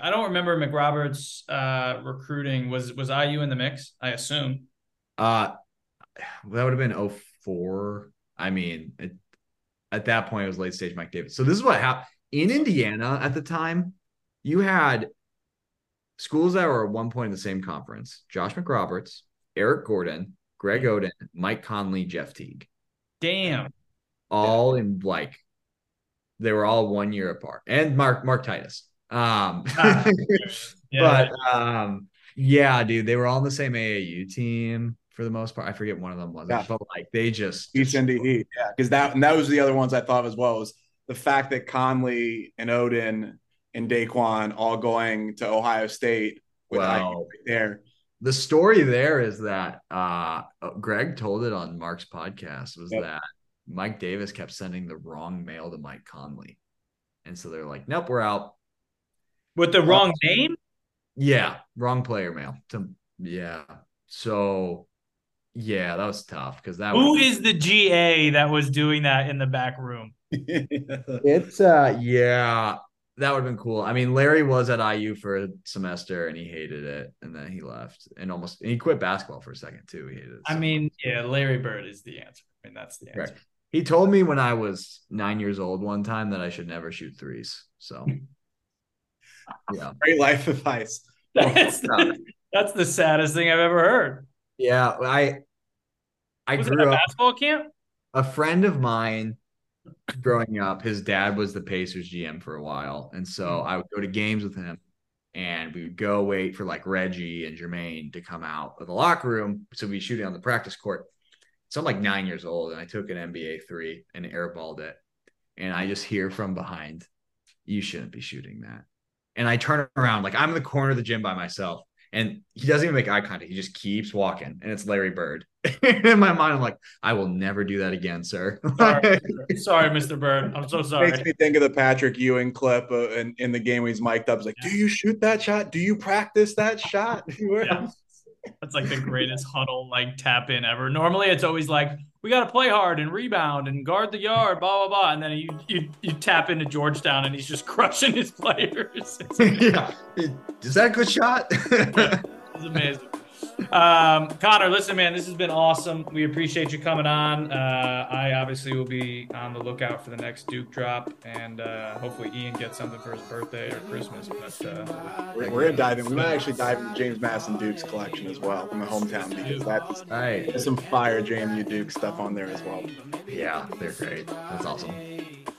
Speaker 2: I don't remember McRoberts uh, recruiting. Was was IU in the mix? I assume.
Speaker 3: Uh that would have been 04. I mean, it, at that point, it was late stage Mike Davis. So this is what happened in Indiana at the time. You had schools that were at one point in the same conference: Josh McRoberts, Eric Gordon, Greg Oden, Mike Conley, Jeff Teague.
Speaker 2: Damn.
Speaker 3: All yeah. in like they were all one year apart, and Mark Mark Titus. Um, ah, yeah. but um, yeah, dude, they were all on the same AAU team for the most part. I forget one of them was, yeah. but like they just
Speaker 4: East Indy Heat, yeah, because that and that was the other ones I thought as well was the fact that Conley and Oden and Daequan all going to Ohio State with well, right there.
Speaker 3: The story there is that uh, Greg told it on Mark's podcast was yep. that Mike Davis kept sending the wrong mail to Mike Conley, and so they're like, "Nope, we're out."
Speaker 2: With the wrong name?
Speaker 3: Yeah, wrong player mail. To yeah, so yeah, that was tough because that.
Speaker 2: Who is the GA that was doing that in the back room?
Speaker 3: it's uh yeah, that would have been cool. I mean, Larry was at IU for a semester and he hated it, and then he left and almost and he quit basketball for a second too. He hated it.
Speaker 2: So I mean, yeah, Larry Bird is the answer. I mean, that's the answer.
Speaker 3: He told me when I was nine years old one time that I should never shoot threes. So,
Speaker 4: yeah, great life advice.
Speaker 2: That's the, that's the saddest thing I've ever heard.
Speaker 3: Yeah, I I
Speaker 2: was
Speaker 3: grew
Speaker 2: up basketball camp.
Speaker 3: A friend of mine growing up, his dad was the Pacers GM for a while, and so hmm. I would go to games with him, and we would go wait for like Reggie and Jermaine to come out of the locker room, so we'd be shooting on the practice court. So I'm like nine years old, and I took an NBA three and airballed it, and I just hear from behind, "You shouldn't be shooting that." And I turn around, like I'm in the corner of the gym by myself, and he doesn't even make eye contact. He just keeps walking, and it's Larry Bird. in my mind, I'm like, I will never do that again, sir.
Speaker 2: sorry, sorry, Mr. Bird. I'm so sorry.
Speaker 4: Makes me think of the Patrick Ewing clip uh, in, in the game when he's mic'd up. He's like, "Do you shoot that shot? Do you practice that shot?"
Speaker 2: yeah. That's like the greatest huddle like tap in ever. Normally, it's always like we got to play hard and rebound and guard the yard, blah blah blah, and then you you, you tap into Georgetown and he's just crushing his players.
Speaker 3: yeah, is that a good shot?
Speaker 2: it's amazing. Um, Connor, listen, man, this has been awesome. We appreciate you coming on. Uh, I obviously will be on the lookout for the next Duke drop, and uh, hopefully Ian gets something for his birthday or Christmas. But uh,
Speaker 4: we're, we're, gonna dive in. We might actually dive into James Madison Duke's collection as well from the hometown because that's right. There's some fire JMU Duke stuff on there as well.
Speaker 3: Yeah, they're great. That's awesome.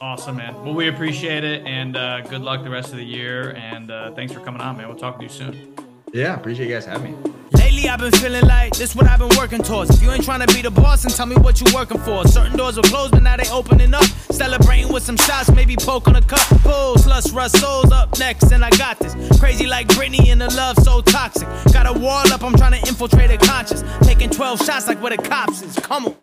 Speaker 2: Awesome, man. Well, we appreciate it, and uh, good luck the rest of the year. And uh, thanks for coming on, man. We'll talk to you soon.
Speaker 3: Yeah, appreciate you guys having me.
Speaker 1: Lately I've been feeling like this what I've been working towards. If you ain't trying to be the boss, and tell me what you working for. Certain doors were closed, but now they opening up. Celebrating with some shots, maybe poke on a cup. Pulls, lust, rust, souls up next, and I got this. Crazy like Britney and the love so toxic. Got a wall up, I'm trying to infiltrate a conscience. Taking 12 shots like where the cops is. Come on.